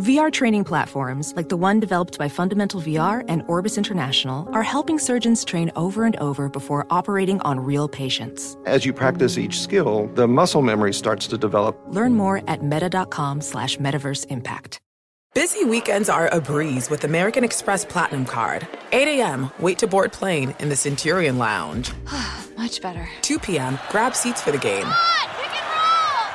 VR training platforms, like the one developed by Fundamental VR and Orbis International, are helping surgeons train over and over before operating on real patients. As you practice each skill, the muscle memory starts to develop. Learn more at meta.com slash metaverse impact. Busy weekends are a breeze with American Express Platinum Card. 8 a.m., wait to board plane in the Centurion Lounge. Much better. 2 p.m., grab seats for the game.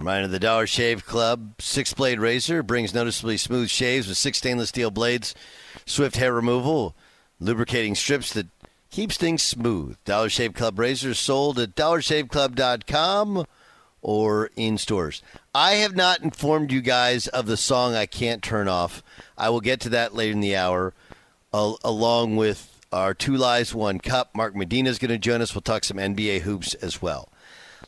Reminder the Dollar Shave Club six blade razor brings noticeably smooth shaves with six stainless steel blades, swift hair removal, lubricating strips that keeps things smooth. Dollar Shave Club razors sold at dollarshaveclub.com or in stores. I have not informed you guys of the song I Can't Turn Off. I will get to that later in the hour, uh, along with our Two Lies, One Cup. Mark Medina is going to join us. We'll talk some NBA hoops as well.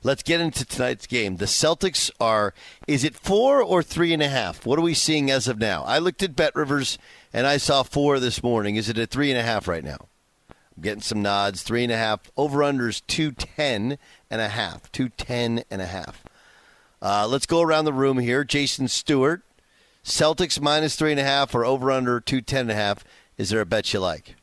Let's get into tonight's game. The Celtics are, is it four or three and a half? What are we seeing as of now? I looked at BetRivers and I saw four this morning. Is it at three and a half right now? I'm getting some nods. Three and a half. Over unders 210 and a half. 210 and a half. Uh, let's go around the room here. Jason Stewart, Celtics minus three and a half or over under 210 and a half. Is there a bet you like?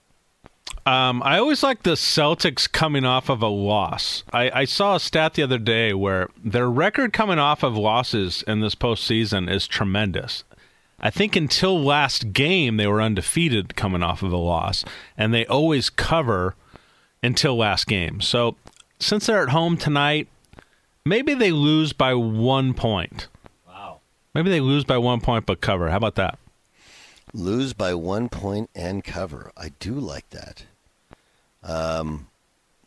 Um, I always like the Celtics coming off of a loss. I, I, saw a stat the other day where their record coming off of losses in this postseason is tremendous. I think until last game they were undefeated coming off of a loss, and they always cover until last game. So since they're at home tonight, maybe they lose by one point. Wow. Maybe they lose by one point but cover. How about that? Lose by one point and cover. I do like that. Um,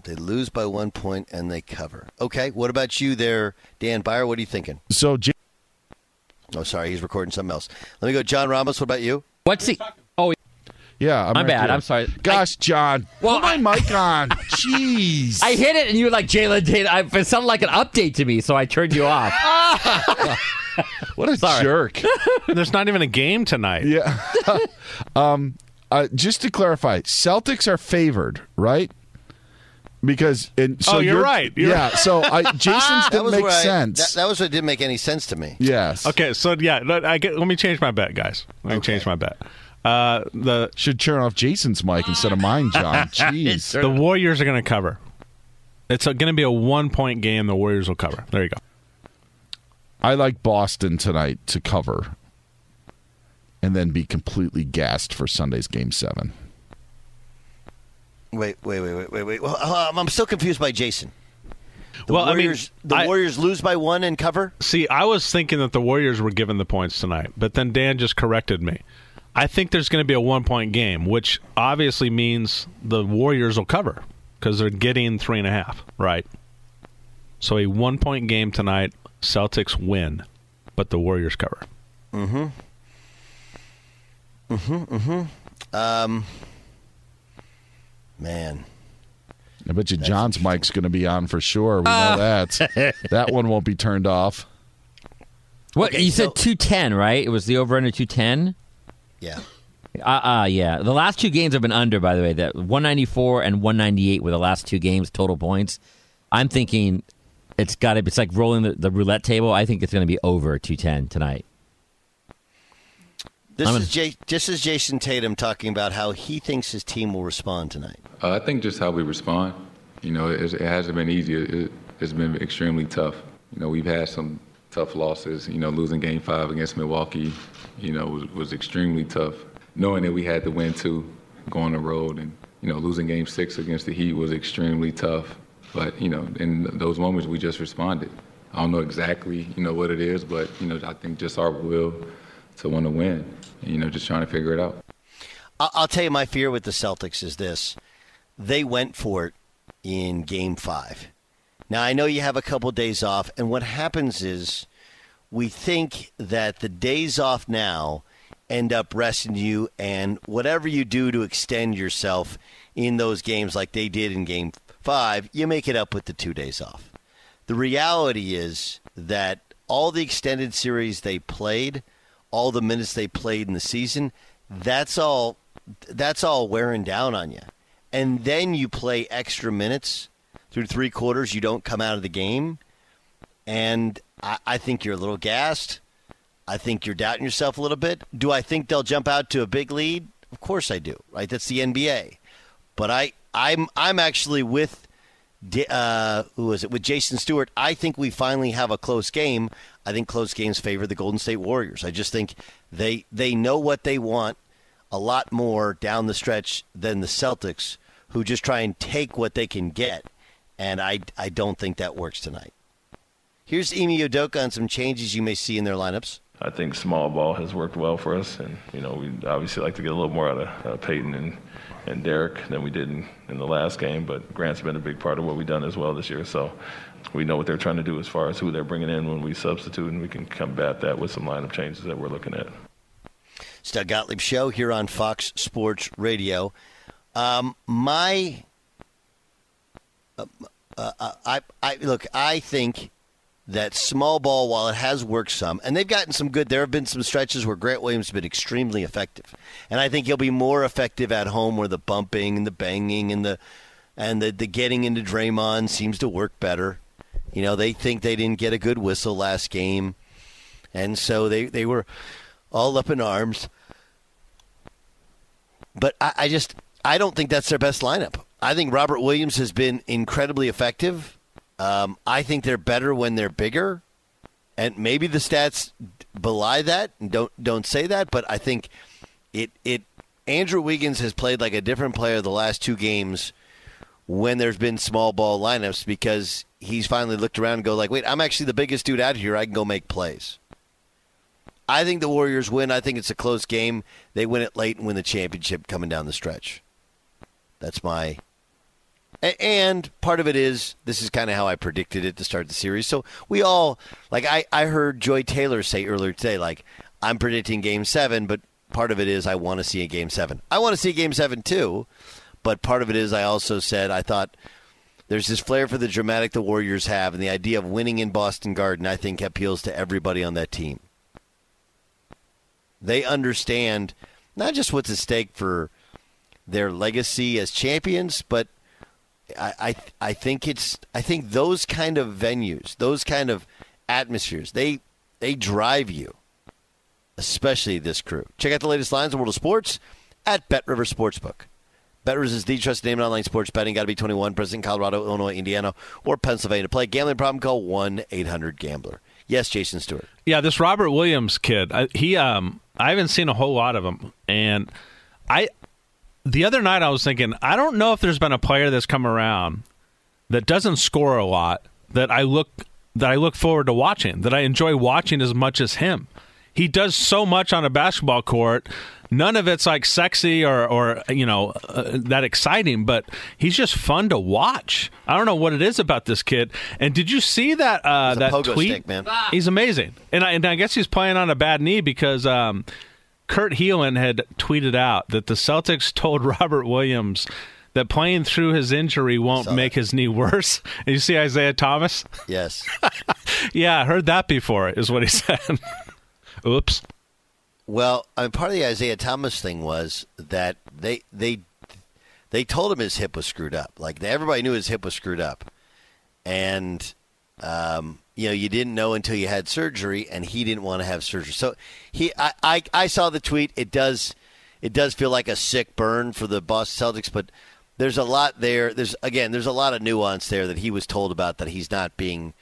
they lose by one point and they cover. Okay, what about you there, Dan Beyer? What are you thinking? So. Oh, sorry, he's recording something else. Let me go, John Ramos. What about you? What's the? Oh, Yeah, I'm My right bad. there. I'm sorry. Gosh, John. Well, Put my mic on. Jeez. I hit it, and you were like Jalen Tate. I, it sounded like an update to me, so I turned you off. what a Sorry. jerk. There's not even a game tonight. Yeah. um, uh, just to clarify, Celtics are favored, right? Because and so Oh, you're right. You're yeah. right. So I, Jason's that didn't make I- sense. that, that was what didn't make any sense to me. yes. Okay, so yeah, let, I get, let me change my bet, guys. Let me change my bet. Uh, the Should turn off Jason's mic instead of mine, John. Jeez. the Warriors are going to cover. It's going to be a one point game. The Warriors will cover. There you go. I like Boston tonight to cover, and then be completely gassed for Sunday's Game Seven. Wait, wait, wait, wait, wait, wait. Well, uh, I'm still confused by Jason. The Well, I mean, the I- Warriors lose by one and cover. See, I was thinking that the Warriors were given the points tonight, but then Dan just corrected me. I think there's going to be a one point game, which obviously means the Warriors will cover because they're getting three and a half, right? So a one point game tonight, Celtics win, but the Warriors cover. Mm-hmm. Mm-hmm. Mm-hmm. Um. Man. I bet you John's mic's going to be on for sure. We know that. that one won't be turned off. What Okay, you so- said? Two ten, right? It was the over under two ten. Yeah. Uh, uh yeah. The last two games have been under, by the way. That 194 and 198 were the last two games total points. I'm thinking it's got to. It's like rolling the, the roulette table. I think it's going to be over 210 tonight. This I'm is Jay, this is Jayson Tatum talking about how he thinks his team will respond tonight. Uh, I think just how we respond. You know, it, it hasn't been easy. It, it's been extremely tough. You know, we've had some tough losses. You know, losing Game Five against Milwaukee, you know, was, was extremely tough. Knowing that we had to win two, go on the road, and you know, losing Game Six against the Heat was extremely tough. But you know, in those moments, we just responded. I don't know exactly, you know, what it is, but you know, I think just our will to want to win. You know, just trying to figure it out. I'll, I'll tell you my fear with the Celtics is this: they went for it in Game Five. Now I know you have a couple days off, and what happens is we think that the days off now end up resting you, and whatever you do to extend yourself in those games, like they did in Game Five, you make it up with the two days off. The reality is that all the extended series they played, all the minutes they played in the season, that's all that's all wearing down on you. And then you play extra minutes through three quarters, you don't come out of the game. And I, I think you're a little gassed. I think you're doubting yourself a little bit. Do I think they'll jump out to a big lead? Of course I do. Right? That's the NBA. But I, I'm, I'm actually with, uh, who was it? With Jason Stewart. I think we finally have a close game. I think close games favor the Golden State Warriors. I just think they, they know what they want a lot more down the stretch than the Celtics, who just try and take what they can get. And I, I don't think that works tonight. Here's Ime Udoka on some changes you may see in their lineups. I think small ball has worked well for us, and you know we obviously like to get a little more out of uh, Payton and, and Derrick than we did in, in the last game. But Grant's been a big part of what we've done as well this year, so we know what they're trying to do as far as who they're bringing in when we substitute, and we can combat that with some lineup changes that we're looking at. It's Doug Gottlieb Show here on Fox Sports Radio. Um, my, uh, uh, I, I look. I think that small ball, while it has worked some, and they've gotten some good. There have been some stretches where Grant Williams has been extremely effective, and I think he'll be more effective at home, where the bumping and the banging and the and the, the getting into Draymond seems to work better. You know, they think they didn't get a good whistle last game, and so they they were all up in arms. But I, I just I don't think that's their best lineup. I think Robert Williams has been incredibly effective. Um, I think they're better when they're bigger, and maybe the stats belie that. And don't don't say that, but I think it it Andrew Wiggins has played like a different player the last two games when there's been small ball lineups because he's finally looked around and go like, wait, I'm actually the biggest dude out here. I can go make plays. I think the Warriors win. I think it's a close game. They win it late and win the championship coming down the stretch. That's my. And part of it is this is kind of how I predicted it to start the series. So we all like I I heard Joy Taylor say earlier today like I'm predicting Game Seven, but part of it is I want to see a game seven. I want to see game seven too, but part of it is I also said I thought there's this flair for the dramatic the Warriors have, and the idea of winning in Boston Garden I think appeals to everybody on that team. They understand not just what's at stake for their legacy as champions, but I, I I think it's I think those kind of venues, those kind of atmospheres, they they drive you, especially this crew. Check out the latest lines in world of sports at Bet River Sportsbook. BetRivers is the trusted name in online sports betting. Got to be 21, present in Colorado, Illinois, Indiana, or Pennsylvania. To play gambling problem, call 1 800 Gambler. Yes, Jason Stewart. Yeah, this Robert Williams kid, I, he um I haven't seen a whole lot of him and I the other night I was thinking, I don't know if there's been a player that's come around that doesn't score a lot that I look that I look forward to watching, that I enjoy watching as much as him. He does so much on a basketball court. None of it's like sexy or, or you know, uh, that exciting, but he's just fun to watch. I don't know what it is about this kid. And did you see that uh, that pogo tweet? stick, man. He's amazing, and I, and I guess he's playing on a bad knee because um, Kurt Helin had tweeted out that the Celtics told Robert Williams that playing through his injury won't make his knee worse. And you see Isaiah Thomas? Yes. yeah, I heard that before, is what he said. Oops. Well, I mean, part of the Isaiah Thomas thing was that they they they told him his hip was screwed up. Like everybody knew his hip was screwed up, and um, you know you didn't know until you had surgery, and he didn't want to have surgery. So he, I, I, I saw the tweet. It does, it does feel like a sick burn for the Boston Celtics, but there's a lot there. There's again, there's a lot of nuance there that he was told about that he's not being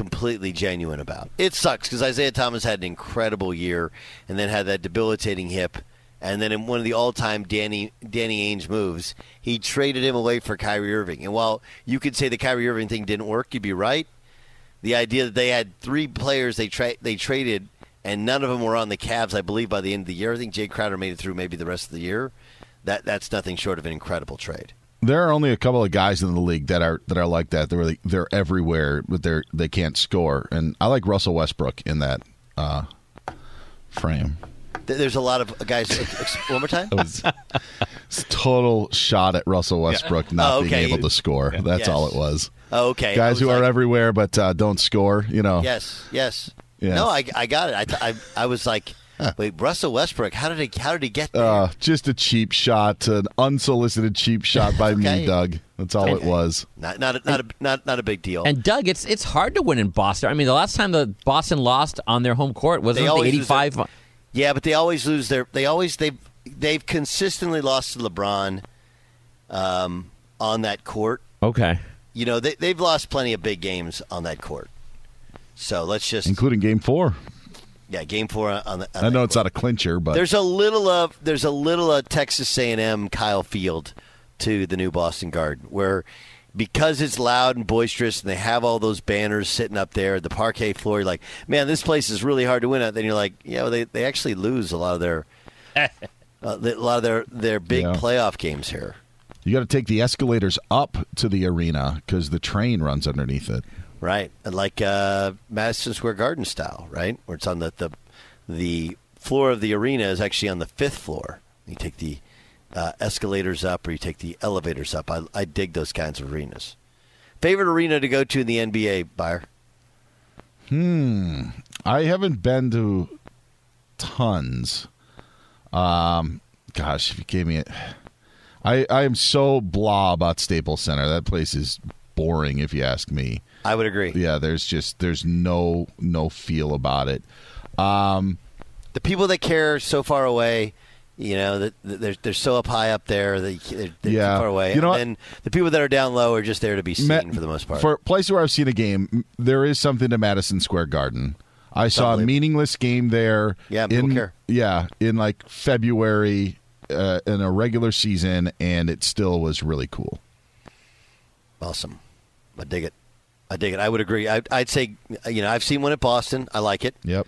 completely genuine about. It sucks because Isaiah Thomas had an incredible year and then had that debilitating hip. And then in one of the all-time Danny Danny Ainge moves, he traded him away for Kyrie Irving. And while you could say the Kyrie Irving thing didn't work, you'd be right. The idea that they had three players they tra- they traded and none of them were on the Cavs, I believe, by the end of the year. I think Jae Crowder made it through maybe the rest of the year. That that's nothing short of an incredible trade. There are only a couple of guys in the league that are that are like that. They're really, they're everywhere, but they're they can't score. And I like Russell Westbrook in that uh, frame. There's a lot of guys. one more time. It was total shot at Russell Westbrook not Oh, okay. being able to score. That's Yes. all it was. Oh, okay. Guys who are everywhere but uh, don't score. You know. Yes, yes. Yes. No, I, I got it. I, I, I was like, wait, Russell Westbrook. How did he? How did he get there? Uh, just a cheap shot, an unsolicited cheap shot by Okay. me, Doug. That's all it was. Not not a, not a, not not a big deal. And Doug, it's it's hard to win in Boston. I mean, the last time the Boston lost on their home court was They the eighty-five. their- yeah, but they always lose their. They always they've they've consistently lost to LeBron, um, on that court. Okay. You know they they've lost plenty of big games on that court. So let's just Including game four. Yeah, game four on the. on I know that it's not a clincher, but There's a little of there's a little of Texas A&M Kyle Field to the new Boston Garden where because it's loud and boisterous and they have all those banners sitting up there the parquet floor you're like man this place is really hard to win at then you're like yeah well, they they actually lose a lot of their uh, a lot of their their big Yeah. playoff games here you got to take the escalators up to the arena because the train runs underneath it. Right like uh, Madison Square Garden style right where it's on the the the floor of the arena is actually on the fifth floor you take the uh, escalators up or you take the elevators up. I, I dig those kinds of arenas. Favorite arena to go to in the NBA, Beyer? Hmm. I haven't been to tons. Um, gosh, if you gave me it, I I am so blah about Staples Center. That place is boring, if you ask me. I would agree. Yeah, there's just there's no no feel about it. Um, The people that care so far away, you know, that they're they're so up high up there, they, they're, they're Yeah. far away. You know and the people that are down low are just there to be seen Ma- for the most part. For places where I've seen a game, there is something to Madison Square Garden. I saw a meaningless game there. Yeah, in, care. Yeah, in like February uh, in a regular season, and it still was really cool. awesome, I dig it. I dig it. I would agree. I, I'd say, you know, I've seen one at Boston. I like it. Yep.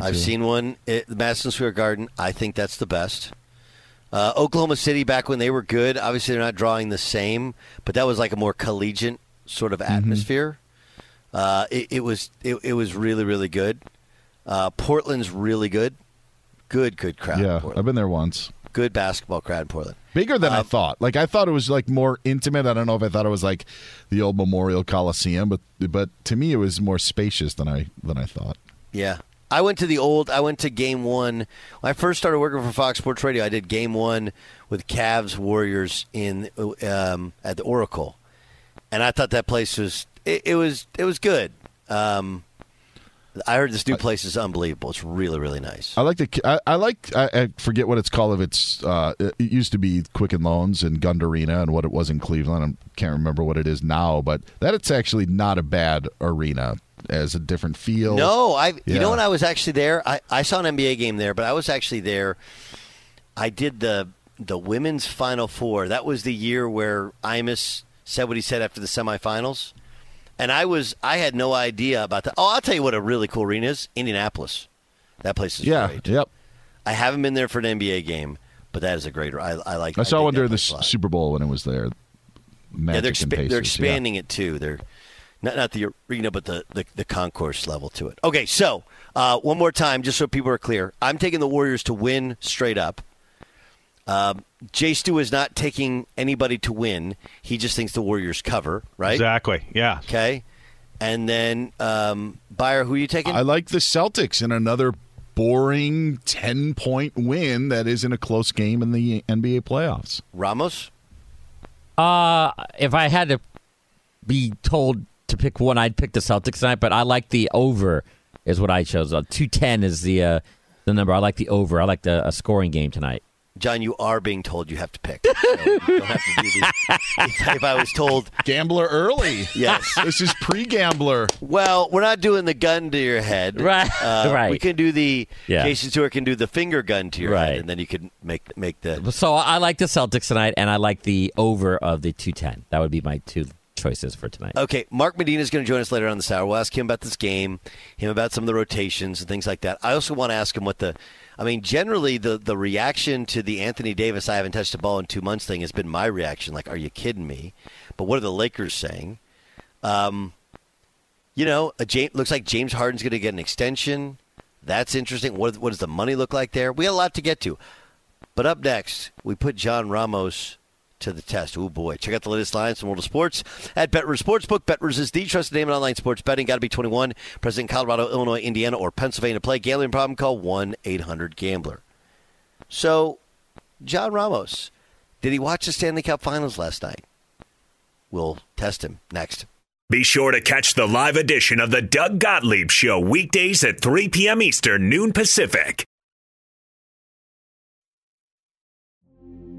I've seen one at the Madison Square Garden. I think that's the best. Uh, Oklahoma City, back when they were good, obviously they're not drawing the same, but that was like a more collegiate sort of atmosphere. Uh, it, it was it, it was really really good. Uh, Portland's really good. Good, good crowd. Yeah, I've been there once. Good basketball crowd in Portland. Bigger than I Um, thought. Like I thought it was like more intimate. I don't know if I thought it was like the old Memorial Coliseum, but but to me it was more spacious than I than I thought. Yeah. I went to the old. I went to game one. When I first started working for Fox Sports Radio, I did game one with Cavs Warriors in um, at the Oracle, and I thought that place was it, it was it was good. Um, I heard this new place is unbelievable. It's really really nice. I like the I, I like I, I forget what it's called. If it's uh, it used to be Quicken Loans and Gund Arena, and what it was in Cleveland. I can't remember what it is now, but that it's actually not a bad arena as a different feel. No, I. You know when I was actually there, I, I saw an NBA game there, but I was actually there. I did the the women's Final Four. That was the year where Imus said what he said after the semifinals, and I was I had no idea about that. Oh, I'll tell you what a really cool arena is: Indianapolis. That place is Yeah. great. Yep. I haven't been there for an NBA game, but that is a great. I, I like. I saw one during the place a lot. Super Bowl when it was there. Magic yeah, they're, expa- Pacers, they're yeah. expanding it too. They're not not the arena, but the, the, the concourse level to it. Okay, so uh, one more time, just so people are clear, I'm taking the Warriors to win straight up. Um, Jay Stu is not taking anybody to win. He just thinks the Warriors cover, right? Exactly. Yeah. Okay. And then um, Beyer, who are you taking? I like the Celtics in another boring ten point win that isn't a close game in the NBA playoffs. Ramos. Uh, if I had to be told to pick one, I'd pick the Celtics tonight. But I like the over, is what I chose. Uh, Two ten is the uh, the number. I like the over. I like the a scoring game tonight. John, you are being told you have to pick. So don't have to do if I was told Gambler early. Yes. this is pre gambler. Well, we're not doing the gun to your head, Right, Uh, right. We can do the Yeah. Jason Stewart can do the finger gun to your Right. head, and then you can make make the. So I like the Celtics tonight, and I like the over of the two ten. That would be my two choices for tonight. Okay, Mark Medina is going to join us later on this hour. We'll ask him about this game, him about some of the rotations and things like that. I also want to ask him what the. I mean, generally the the reaction to the Anthony Davis "I haven't touched the ball in two months" thing has been my reaction. Like, are you kidding me? But what are the Lakers saying? Um, you know, a James, looks like James Harden's going to get an extension. That's interesting. What, what does the money look like there? We got a lot to get to. But up next, we put John Ramos to the test. Oh boy! Check out the latest lines from World of Sports at BetRivers Sportsbook. BetRivers is the trusted name in online sports betting. Got to be 21. Present in Colorado, Illinois, Indiana, or Pennsylvania. Play gambling problem? Call one eight hundred Gambler. So, John Ramos, did he watch the Stanley Cup Finals last night? We'll test him next. Be sure to catch the live edition of the Doug Gottlieb Show weekdays at 3 p.m. Eastern, noon Pacific.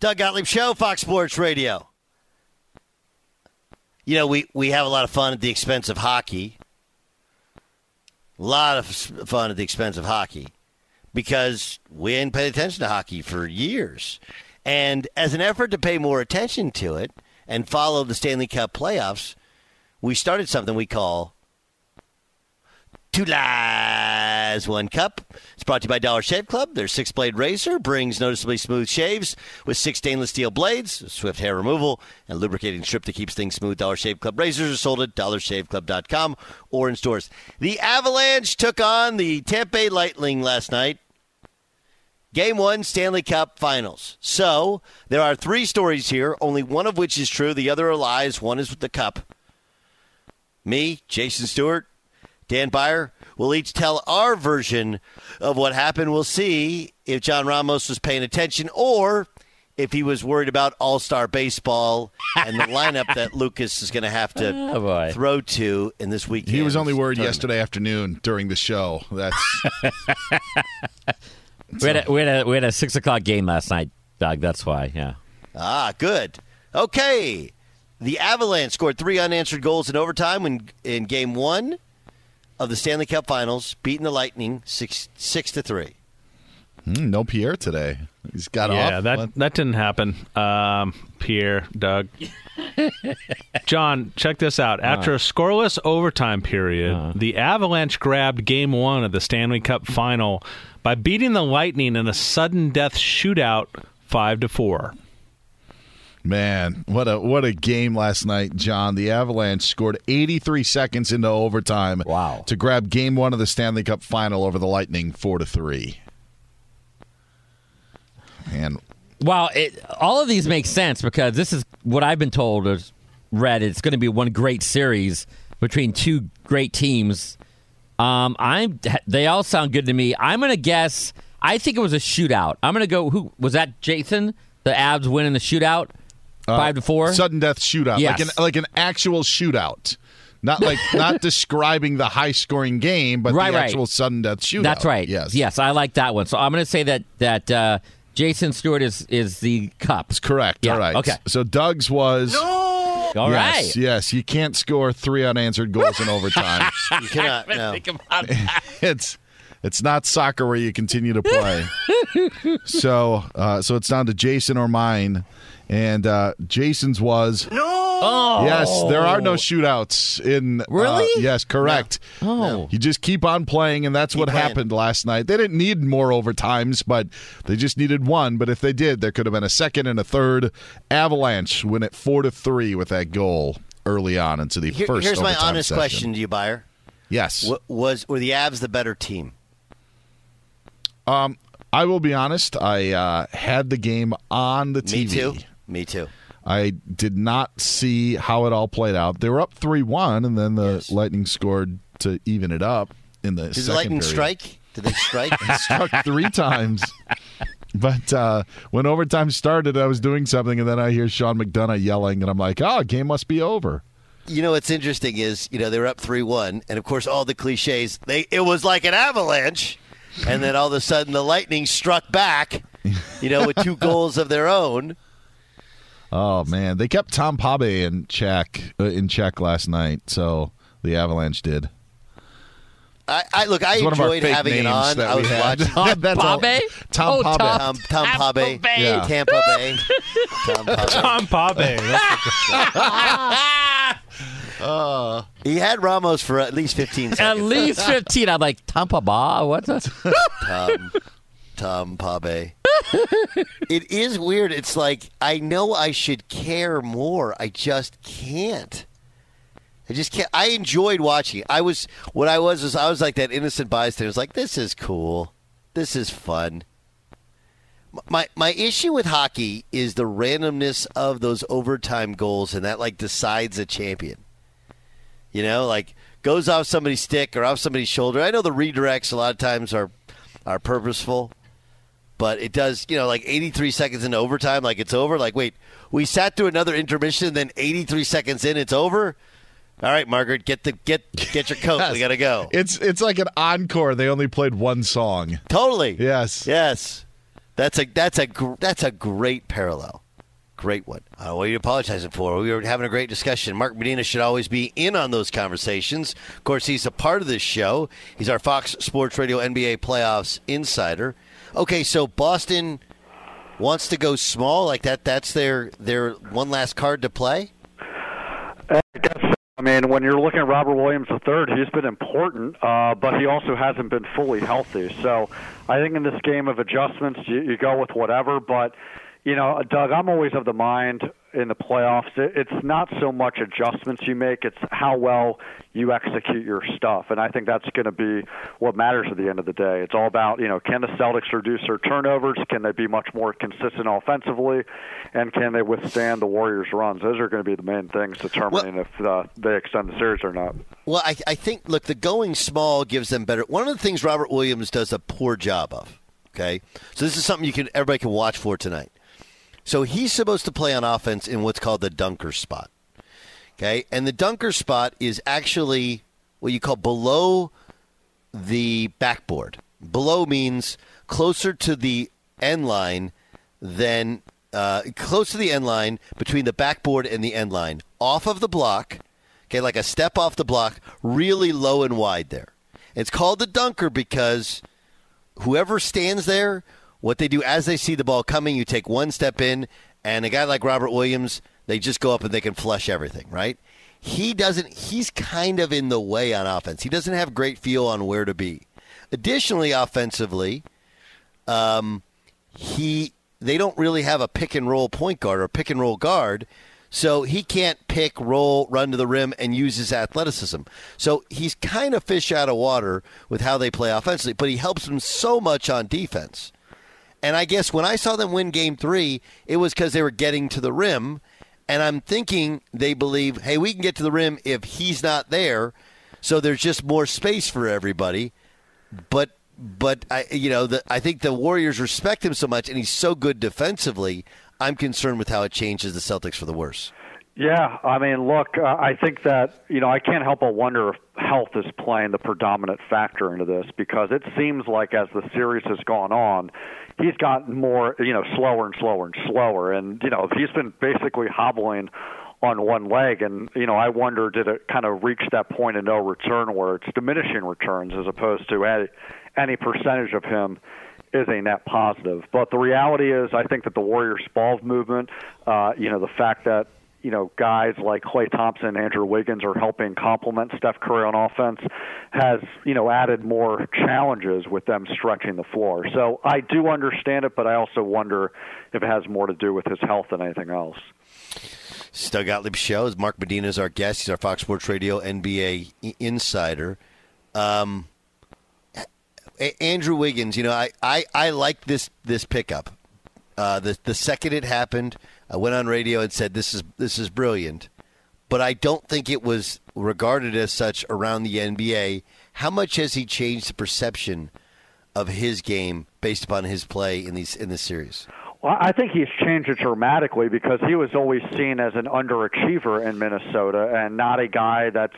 Doug Gottlieb Show, Fox Sports Radio. You know, we, we have a lot of fun at the expense of hockey. A lot of fun at the expense of hockey because we hadn't paid attention to hockey for years. And as an effort to pay more attention to it and follow the Stanley Cup playoffs, we started something we call Two Lies, One Cup. It's brought to you by Dollar Shave Club. Their six blade razor brings noticeably smooth shaves with six stainless steel blades, swift hair removal, and lubricating strip that keeps things smooth. Dollar Shave Club razors are sold at dollarshaveclub.com or in stores. The Avalanche took on the Tampa Lightning last night. Game one, Stanley Cup Finals. So there are three stories here, only one of which is true. The other are lies. One is with the cup. Me, Jason Stewart, Dan Beyer will each tell our version of what happened. We'll see if John Ramos was paying attention or if he was worried about All Star Baseball and the lineup that Lucas is going to have to Oh, throw to in this weekend. He was only worried yesterday afternoon during the show. That's We had, a, we, had a, we had a six o'clock game last night, Doug. That's why, yeah. Ah, good. Okay. The Avalanche scored three unanswered goals in overtime in, in game one of the Stanley Cup Finals, beating the Lightning six six to three. Hmm, no Pierre today. He's got yeah, off. Yeah, that What? that didn't happen. Um, Pierre, Doug, John, check this out. After a scoreless overtime period, the Avalanche grabbed Game One of the Stanley Cup Final by beating the Lightning in a sudden death shootout, five to four. Man, what a what a game last night, John. The Avalanche scored 83 seconds into overtime. Wow. To grab game 1 of the Stanley Cup final over the Lightning 4 to 3. And Well, it, all of these make sense because this is what I've been told or read. It's going to be one great series between two great teams. Um, I'm. They all sound good to me. I'm going to guess. I think it was a shootout. I'm going to go. Who was that? Jason, the Avs winning the shootout, uh, five to four. Sudden death shootout. Yes. Like an like an actual shootout. Not like not describing the high scoring game, but Right, the right. actual sudden death shootout. That's right. Yes. Yes, I like that one. So I'm going to say that that uh, Jason Stewart is is the cup. That's correct. Yeah, All right. okay. So Doug's was no! All yes, right. Yes, you can't score three unanswered goals in overtime. You cannot. No. Think about that. it's it's not soccer where you continue to play. so uh, so it's down to Jason or mine, and uh, Jason's was no. Oh. yes. There are no shootouts in uh, Really? yes, correct. Oh. You just keep on playing, and that's what playing. happened last night. They didn't need more overtimes, but they just needed one. But if they did, there could have been a second and a third. Avalanche win it four to three with that goal early on into the Here- first. here's my overtime honest session. question to you, Beyer. Yes. Wa- Was were the Avs the better team? Um, I will be honest. I uh, had the game on the TV. Me too. I did not see how it all played out. They were up three one, and then the Lightning scored to even it up in the Did the Lightning period. strike? Did they strike? Struck three times. But uh, when overtime started, I was doing something, and then I hear Sean McDonough yelling, and I'm like, "Oh, game must be over." You know what's interesting is you know they were up three one, and of course all the cliches. They it was like an avalanche, and then all of a sudden the Lightning struck back. You know, with two goals of their own. Oh man, they kept Tom Pabe in check uh, in check last night, so the Avalanche did. I, I look. I It's one of our enjoyed having it on. I was watching That's all- Pabe? Tom Oh, Pabe. Tom- Tom Tom Tampa Pabe, Bay. Yeah. Tampa Bay, Tom Pabe. Tom Pabe. That's He had Ramos for at least fifteen At least 15. I'm like, Tampa Ba? What's that? Tom, Tom Pabe. it is weird. It's like I know I should care more. I just can't. I just can't. I enjoyed watching. I was what I was was I was like that innocent bystander. I was like, this is cool. This is fun. My my issue with hockey is the randomness of those overtime goals, and that like decides a champion. You know, like goes off somebody's stick or off somebody's shoulder. I know the redirects a lot of times are are purposeful, but it does. You know, like 83 seconds into overtime, like it's over. Like, wait, we sat through another intermission, then 83 seconds in, it's over. All right, Margaret, get the get get your coat. We gotta go. It's it's like an encore. They only played one song. Totally. Yes. Yes. That's a that's a gr- that's a great parallel. Great one. Uh, what are you apologizing for? We were having a great discussion. Mark Medina should always be in on those conversations. Of course, he's a part of this show. He's our Fox Sports Radio NBA playoffs insider. Okay, so Boston wants to go small like that. That's their their one last card to play. I guess. I mean, when you're looking at Robert Williams III, he's been important, uh, but he also hasn't been fully healthy. So I think in this game of adjustments, you, you go with whatever. But, you know, Doug, I'm always of the mind in the playoffs, it's not so much adjustments you make, it's how well you execute your stuff. And I think that's going to be what matters at the end of the day. It's all about, you know, can the Celtics reduce their turnovers? Can they be much more consistent offensively? And can they withstand the Warriors' runs? Those are going to be the main things determining if uh, they extend the series or not. Well, I, I think, look, the going small gives them better. One of the things Robert Williams does a poor job of, okay? So this is something you can everybody can watch for tonight. So he's supposed to play on offense in what's called the dunker spot. Okay? And the dunker spot is actually what you call below the backboard. Below means closer to the end line than uh, close to the end line between the backboard and the end line. Off of the block, okay, like a step off the block, really low and wide there. It's called the dunker because whoever stands there, what they do as they see the ball coming, you take one step in, and a guy like Robert Williams, they just go up and they can flush everything, right? He doesn't, he's kind of in the way on offense. He doesn't have great feel on where to be. Additionally, offensively, um, he they don't really have a pick and roll point guard or pick and roll guard. So he can't pick, roll, run to the rim, and use his athleticism. So he's kind of fish out of water with how they play offensively, but he helps them so much on defense. And I guess when I saw them win game three, it was because they were getting to the rim. And I'm thinking they believe, hey, we can get to the rim if he's not there. So there's just more space for everybody. But but I you know the, I think the Warriors respect him so much, and he's so good defensively. I'm concerned with how it changes the Celtics for the worse. Yeah, I mean, look, uh, I think that you know I can't help but wonder if health is playing the predominant factor into this because it seems like as the series has gone on, he's gotten more you know slower and slower and slower, and you know he's been basically hobbling on one leg and you know I wonder did it kind of reach that point of no return where it's diminishing returns as opposed to any, any percentage of him is a net positive. But the reality is, I think that the Warriors' ball movement, uh, you know, the fact that you know guys like Klay Thompson, Andrew Wiggins are helping complement Steph Curry on offense, has you know added more challenges with them stretching the floor. So I do understand it, but I also wonder if it has more to do with his health than anything else. Doug Gottlieb show Mark Medina is our guest. He's our Fox Sports Radio NBA insider. Um, Andrew Wiggins, you know, I, I, I like this this pickup. Uh, the the second it happened, I went on radio and said this is this is brilliant, but I don't think it was regarded as such around the NBA. How much has he changed the perception of his game based upon his play in these in this series? Well, I think he's changed it dramatically because he was always seen as an underachiever in Minnesota and not a guy that's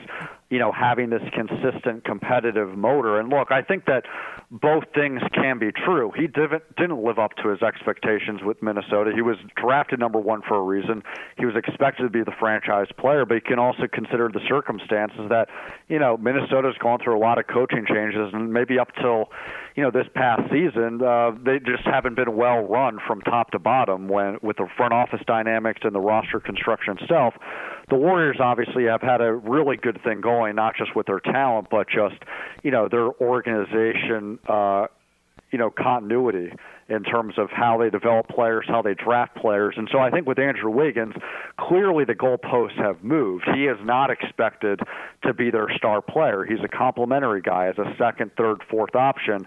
you know, having this consistent competitive motor. And look, I think that both things can be true. He didn't didn't live up to his expectations with Minnesota. He was drafted number one for a reason. He was expected to be the franchise player, but you can also consider the circumstances that, you know, Minnesota's gone through a lot of coaching changes, and maybe up till, you know, this past season, uh, they just haven't been well run from top to bottom when with the front office dynamics and the roster construction itself the Warriors obviously have had a really good thing going, not just with their talent, but just you know their organization, uh, you know continuity in terms of how they develop players, how they draft players. And so I think with Andrew Wiggins, clearly the goalposts have moved. He is not expected to be their star player. He's a complementary guy as a second, third, fourth option.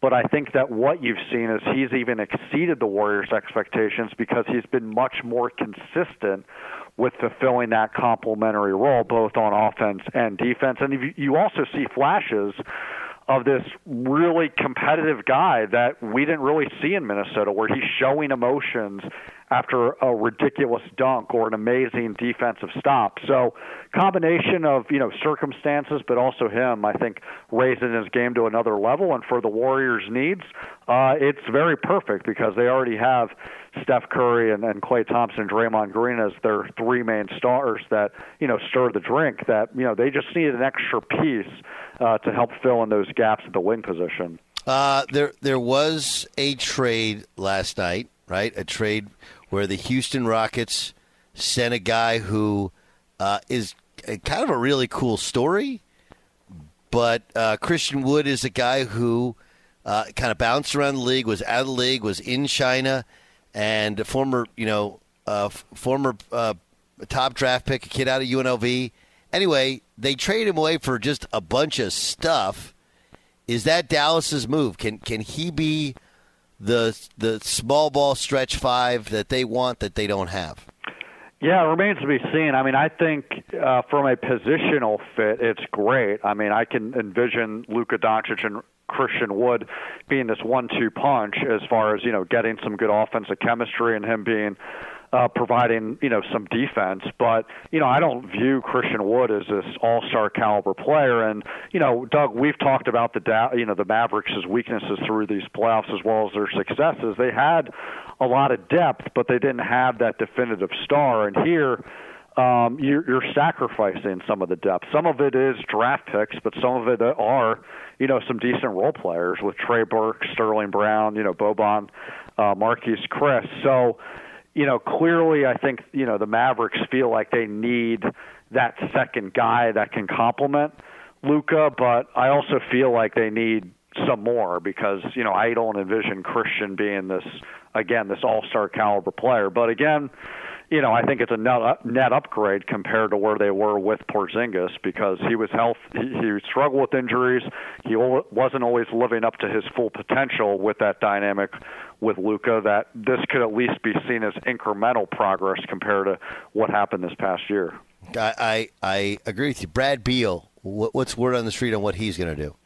But I think that what you've seen is he's even exceeded the Warriors' expectations because he's been much more consistent with fulfilling that complementary role, both on offense and defense. And you also see flashes of this really competitive guy that we didn't really see in Minnesota, where he's showing emotions after a ridiculous dunk or an amazing defensive stop. So, combination of you know circumstances, but also him, I think, raising his game to another level. And for the Warriors' needs, uh, it's very perfect because they already have Steph Curry and, and Klay Thompson and Draymond Green as their three main stars that you know stir the drink. That you know they just need an extra piece uh, to help fill in those gaps at the wing position. Uh, there, there was a trade last night, right? A trade where the Houston Rockets sent a guy who uh, is kind of a really cool story, but uh, Christian Wood is a guy who uh, kind of bounced around the league, was out of the league, was in China, and a former, you know, uh, former uh, top draft pick, a kid out of UNLV. Anyway, they trade him away for just a bunch of stuff. Is that Dallas's move? Can can he be the the small ball stretch five that they want that they don't have? Yeah, it remains to be seen. I mean, I think uh, from a positional fit, it's great. I mean, I can envision Luka Doncic and Christian Wood being this one-two punch as far as you know getting some good offensive chemistry and him being uh, providing you know some defense. But you know I don't view Christian Wood as this all-star caliber player. And you know Doug, we've talked about the da- you know the Mavericks' weaknesses through these playoffs as well as their successes. They had a lot of depth, but they didn't have that definitive star. And here. Um, you're, you're sacrificing some of the depth. Some of it is draft picks, but some of it are, you know, some decent role players with Trey Burke, Sterling Brown, you know, Boban, uh, Marquese Chriss. So, you know, clearly I think, you know, the Mavericks feel like they need that second guy that can complement Luka, but I also feel like they need some more because you know I don't envision Christian being this again this all star caliber player. But again, you know I think it's a net, net upgrade compared to where they were with Porzingis because he was health he, he struggled with injuries. He wasn't always living up to his full potential with that dynamic with Luka. That this could at least be seen as incremental progress compared to what happened this past year. I I, I agree with you, Brad Beal. What, what's word on the street on what he's going to do?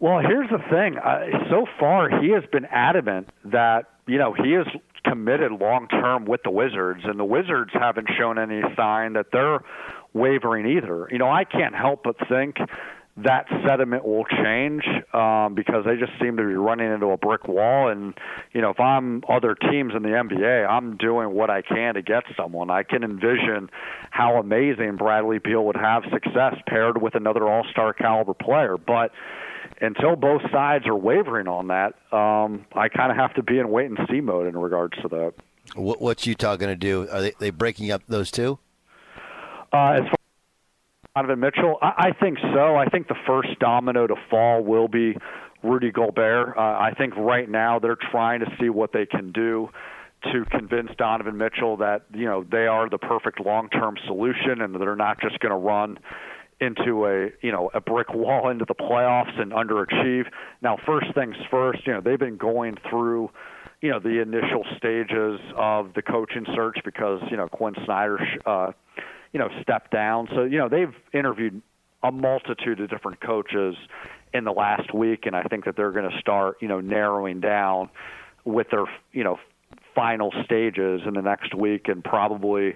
Well, here's the thing. Uh, so far, he has been adamant that you know he is committed long term with the Wizards, and the Wizards haven't shown any sign that they're wavering either. You know, I can't help but think that sentiment will change um, because they just seem to be running into a brick wall. And you know, if I'm other teams in the NBA, I'm doing what I can to get someone. I can envision how amazing Bradley Beal would have success paired with another All-Star caliber player, but until both sides are wavering on that, um, I kind of have to be in wait and see mode in regards to that. What, what's Utah going to do? Are they, they breaking up those two? Uh, as far as Donovan Mitchell, I, I think so. I think the first domino to fall will be Rudy Gobert. Uh, I think right now they're trying to see what they can do to convince Donovan Mitchell that you know they are the perfect long-term solution and that they're not just going to run into a you know a brick wall into the playoffs and underachieve. Now, first things first, you know they've been going through you know the initial stages of the coaching search because you know Quinn Snyder uh, you know stepped down. So you know they've interviewed a multitude of different coaches in the last week, and I think that they're going to start you know narrowing down with their you know final stages in the next week and probably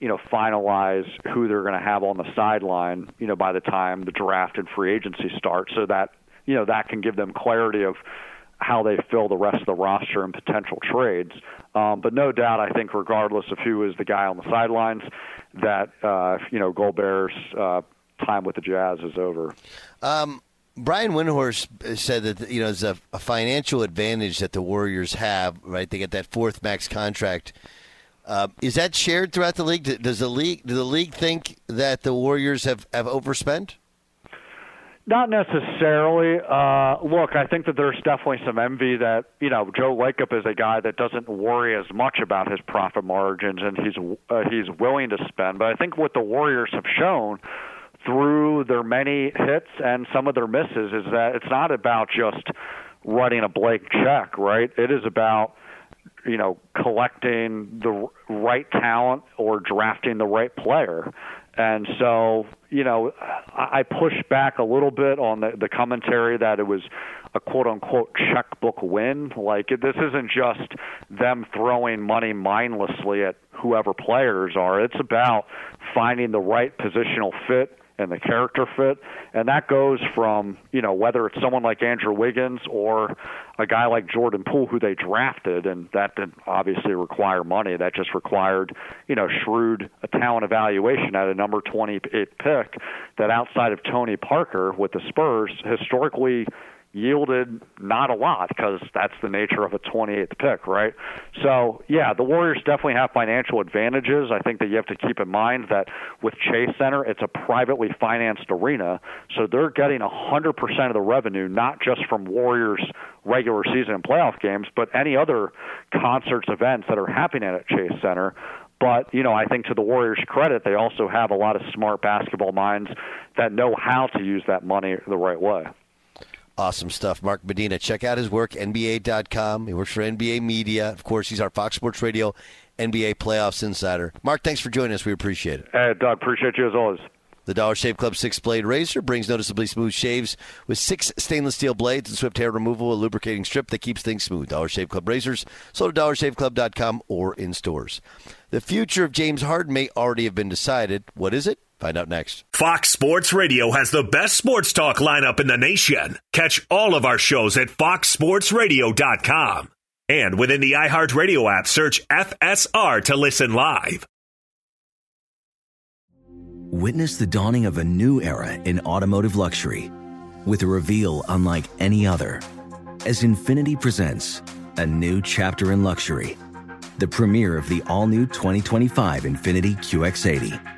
you know, finalize who they're going to have on the sideline, you know, by the time the draft and free agency start, so that you know that can give them clarity of how they fill the rest of the roster and potential trades. Um, but no doubt, I think regardless of who is the guy on the sidelines, that uh, you know Gobert's uh, time with the Jazz is over. Um, Brian Windhorst said that you know there's a, a financial advantage that the Warriors have. Right, they get that fourth max contract uh, is that shared throughout the league? Does the league do the league think that the Warriors have, have overspent? Not necessarily. Uh, look, I think that there's definitely some envy that you know Joe Lacob is a guy that doesn't worry as much about his profit margins and he's uh, he's willing to spend. But I think what the Warriors have shown through their many hits and some of their misses is that it's not about just writing a blank check, right? It is about you know, collecting the right talent or drafting the right player. And so, you know, I push back a little bit on the, the commentary that it was a quote unquote checkbook win. Like, this isn't just them throwing money mindlessly at whoever players are. It's about finding the right positional fit and the character fit. And that goes from, you know, whether it's someone like Andrew Wiggins or a guy like Jordan Poole who they drafted, and that didn't obviously require money. That just required, you know, shrewd talent evaluation at a number 28 pick that outside of Tony Parker with the Spurs historically yielded not a lot because that's the nature of a 28th pick, right? So, yeah, the Warriors definitely have financial advantages. I think that you have to keep in mind that with Chase Center, it's a privately financed arena, so they're getting 100% of the revenue, not just from Warriors regular season and playoff games, but any other concerts, events that are happening at Chase Center. But, you know, I think to the Warriors' credit, they also have a lot of smart basketball minds that know how to use that money the right way. Awesome stuff. Mark Medina. Check out his work, NBA.com. He works for NBA Media. Of course, he's our Fox Sports Radio NBA Playoffs Insider. Mark, thanks for joining us. We appreciate it. Hey, Doug, appreciate you as always. The Dollar Shave Club six blade razor brings noticeably smooth shaves with six stainless steel blades and swift hair removal, a lubricating strip that keeps things smooth. Dollar Shave Club razors sold at dollarshaveclub.com or in stores. The future of James Harden may already have been decided. What is it? Find out next. Fox Sports Radio has the best sports talk lineup in the nation. Catch all of our shows at foxsportsradio.com. And within the iHeartRadio app, search FSR to listen live. Witness the dawning of a new era in automotive luxury with a reveal unlike any other as Infiniti presents a new chapter in luxury, the premiere of the all new 2025 Infiniti QX80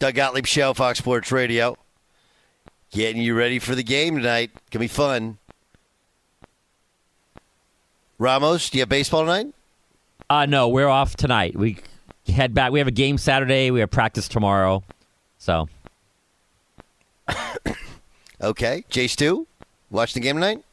Doug Gottlieb Show, Fox Sports Radio. Getting you ready for the game tonight. Gonna be fun. Ramos, do you have baseball tonight? Uh, no, we're off tonight. We head back. We have a game Saturday. We have practice tomorrow. So Okay. Jay Stu, watch the game tonight?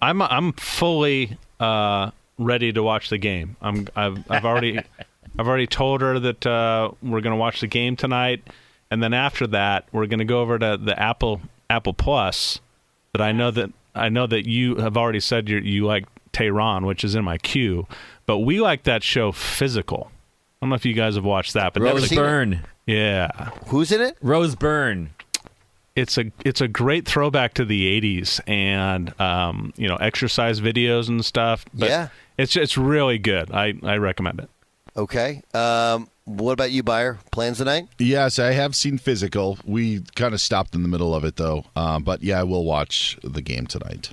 I'm I'm fully uh, ready to watch the game. I'm I've I've already I've already told her that uh, we're going to watch the game tonight, and then after that we're going to go over to the Apple Apple Plus. That I know that I know that you have already said you you like Tehran, which is in my queue, but we like that show physical. I don't know if you guys have watched that, but Rose that's a- Byrne. Yeah. Who's in it? Rose Byrne. It's a it's a great throwback to the '80s and um, you know exercise videos and stuff. But Yeah. it's it's really good. I I recommend it. Okay. Um, what about you, Beyer? Plans tonight? Yes, I have seen physical. We kind of stopped in the middle of it though. Um, but yeah, I will watch the game tonight.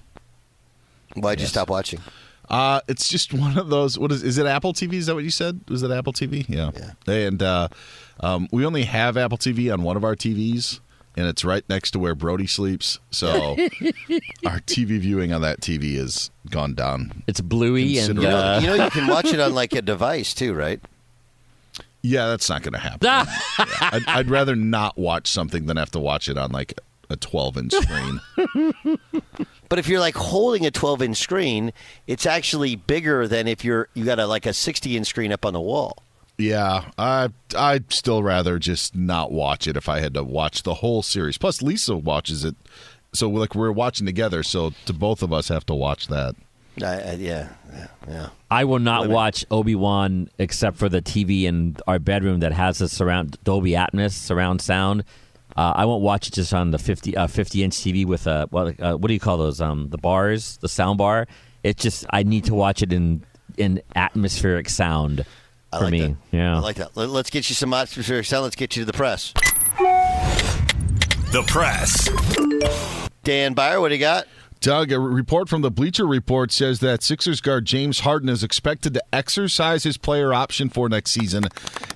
Why'd you stop watching? Uh, it's just one of those. What is? Is it Apple TV? Is that what you said? Was it Apple TV? Yeah. Yeah. And uh, um, we only have Apple TV on one of our TVs, and it's right next to where Brody sleeps. So our TV viewing on that TV has gone down. It's bluey and You uh, know, you know you can watch it on like a device too, right? Yeah, that's not going to happen. Yeah, I'd, I'd rather not watch something than have to watch it on like a 12 inch screen. But if you're like holding a 12 inch screen, it's actually bigger than if you're you got a like a 60 inch screen up on the wall. Yeah, I I'd still rather just not watch it if I had to watch the whole series. Plus, Lisa watches it, so like we're watching together. So to both of us have to watch that. I, I, yeah, yeah, yeah. I will not watch Obi Wan except for the TV in our bedroom that has a surround Dolby Atmos surround sound. Uh, I won't watch it just on the 50, uh, 50 inch TV with a what, uh, what do you call those? Um, the bars, the sound bar. It's just I need to watch it in in atmospheric sound I for like me. that. Yeah, I like that. Let, us get you some atmospheric sound. Let's get you to the press. The press. Dan Beyer, what do you got? Doug, a report from the Bleacher Report says that Sixers guard James Harden is expected to exercise his player option for next season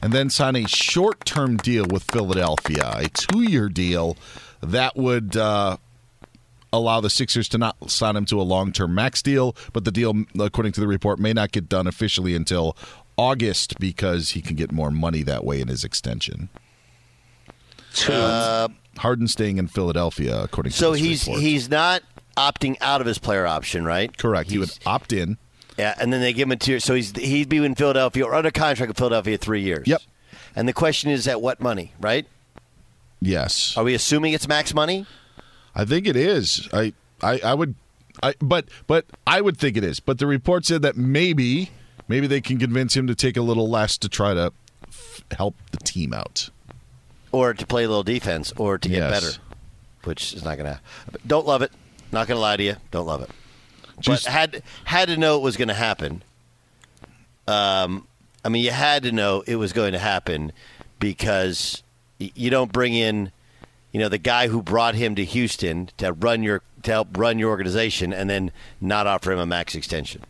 and then sign a short term deal with Philadelphia, a two year deal that would uh, allow the Sixers to not sign him to a long term max deal. But the deal, according to the report, may not get done officially until August because he can get more money that way in his extension. Uh, Harden staying in Philadelphia, according to so he's report. he's not opting out of his player option, right? Correct. He would opt in. Yeah, and then they give him a two. So he's he'd be in Philadelphia or under contract in Philadelphia three years. Yep. And the question is at what money, right? Yes. Are we assuming it's max money? I think it is. I I, I would I but but I would think it is. But the report said that maybe maybe they can convince him to take a little less to try to f- help the team out. Or to play a little defense, or to get Yes. better, which is not going to. Don't love it. Not going to lie to you. Don't love it. Just- but had had to know it was going to happen. Um, I mean, you had to know it was going to happen because you don't bring in, you know, the guy who brought him to Houston to run your to help run your organization, and then not offer him a max extension.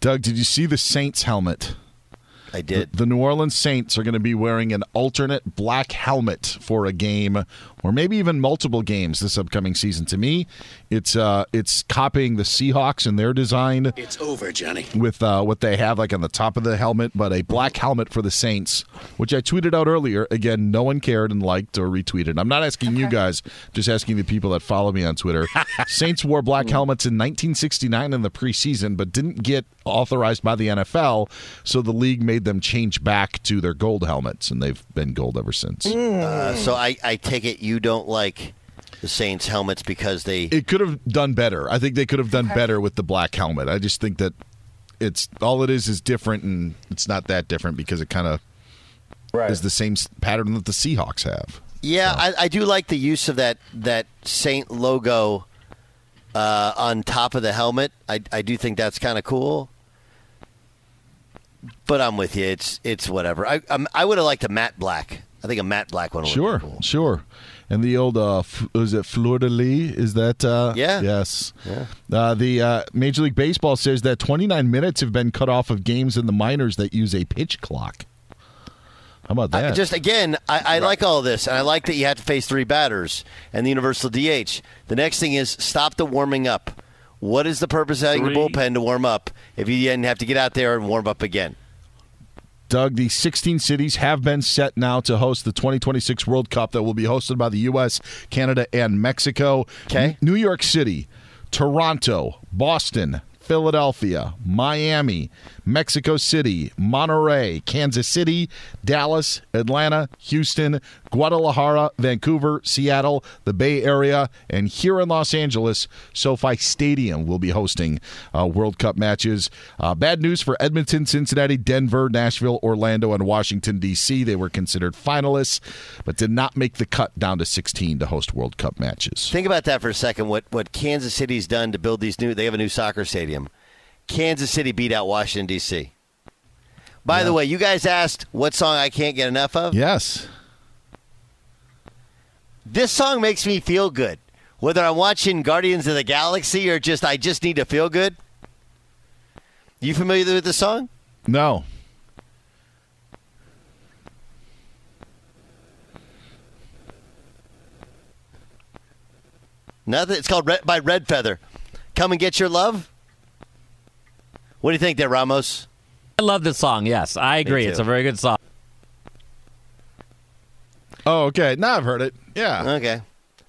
Doug, did you see the Saints helmet? I did. The, the New Orleans Saints are going to be wearing an alternate black helmet for a game, or maybe even multiple games this upcoming season. To me, it's uh, it's copying the Seahawks and their design. It's over, Johnny. with uh, what they have like on the top of the helmet, but a black helmet for the Saints, which I tweeted out earlier. Again, no one cared and liked or retweeted. I'm not asking you guys, just asking the people that follow me on Twitter. Saints wore black helmets in 1969 in the preseason, but didn't get authorized by the NFL, so the league made them change back to their gold helmets, and they've been gold ever since. Uh, so I, I take it you don't like the Saints helmets because they It could have done better. I think they could have done better with the black helmet. I just think that it's all it is is different, and it's not that different because it kind of is the same pattern that the Seahawks have. Yeah, I, I do like the use of that that Saint logo uh, on top of the helmet. I, I do think that's kind of cool. But I'm with you. It's it's whatever. I I'm, I would have liked a matte black. I think a matte black one. Sure, sure. And the old uh, f- is it Fleur de Lis? Is that uh, Yeah. Yes. Yeah. Uh, the uh, Major League Baseball says that 29 minutes have been cut off of games in the minors that use a pitch clock. How about I, that? just again, I, I like all this, and I like that you have to face three batters and the universal DH. The next thing is stop the warming up. What is the purpose of having a bullpen to warm up if you then have to get out there and warm up again? Doug, the 16 cities have been set now to host the 2026 World Cup that will be hosted by the U.S., Canada, and Mexico. Okay. New York City, Toronto, Boston, Philadelphia, Miami, Mexico City, Monterrey, Kansas City, Dallas, Atlanta, Houston, Guadalajara, Vancouver, Seattle, the Bay Area, and here in Los Angeles, SoFi Stadium will be hosting uh, World Cup matches. Uh, bad news for Edmonton, Cincinnati, Denver, Nashville, Orlando, and Washington, D.C. They were considered finalists, but did not make the cut down to 16 to host World Cup matches. Think about that for a second. What what Kansas City's done to build these new? They have a new soccer stadium. Kansas City beat out Washington D.C. By the way, you guys asked what song I can't get enough of. Yes. This song makes me feel good. Whether I'm watching Guardians of the Galaxy or just I just need to feel good. You familiar with the song? No. Nothing. It's called Red, by Red Feather. Come and get your love. What do you think there, Ramos? I love this song. Yes, I agree. It's a very good song. Oh, okay. Now I've heard it. Yeah. Okay.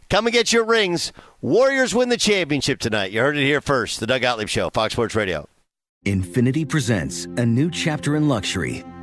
Come and get your rings. Warriors win the championship tonight. You heard it here first. The Doug Gottlieb Show, Fox Sports Radio. Infiniti presents a new chapter in luxury,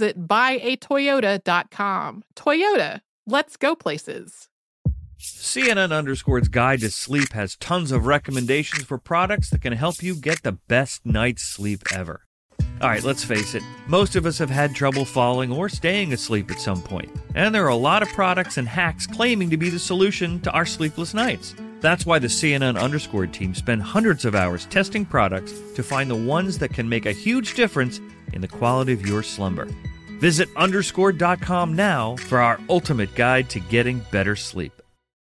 buyatoyota.com. Toyota, let's go places. CNN Underscore's Guide to Sleep has tons of recommendations for products that can help you get the best night's sleep ever. All right, let's face it, most of us have had trouble falling or staying asleep at some point, and there are a lot of products and hacks claiming to be the solution to our sleepless nights. That's why the CNN Underscore team spend hundreds of hours testing products to find the ones that can make a huge difference in the quality of your slumber. Visit underscore.com now for our ultimate guide to getting better sleep.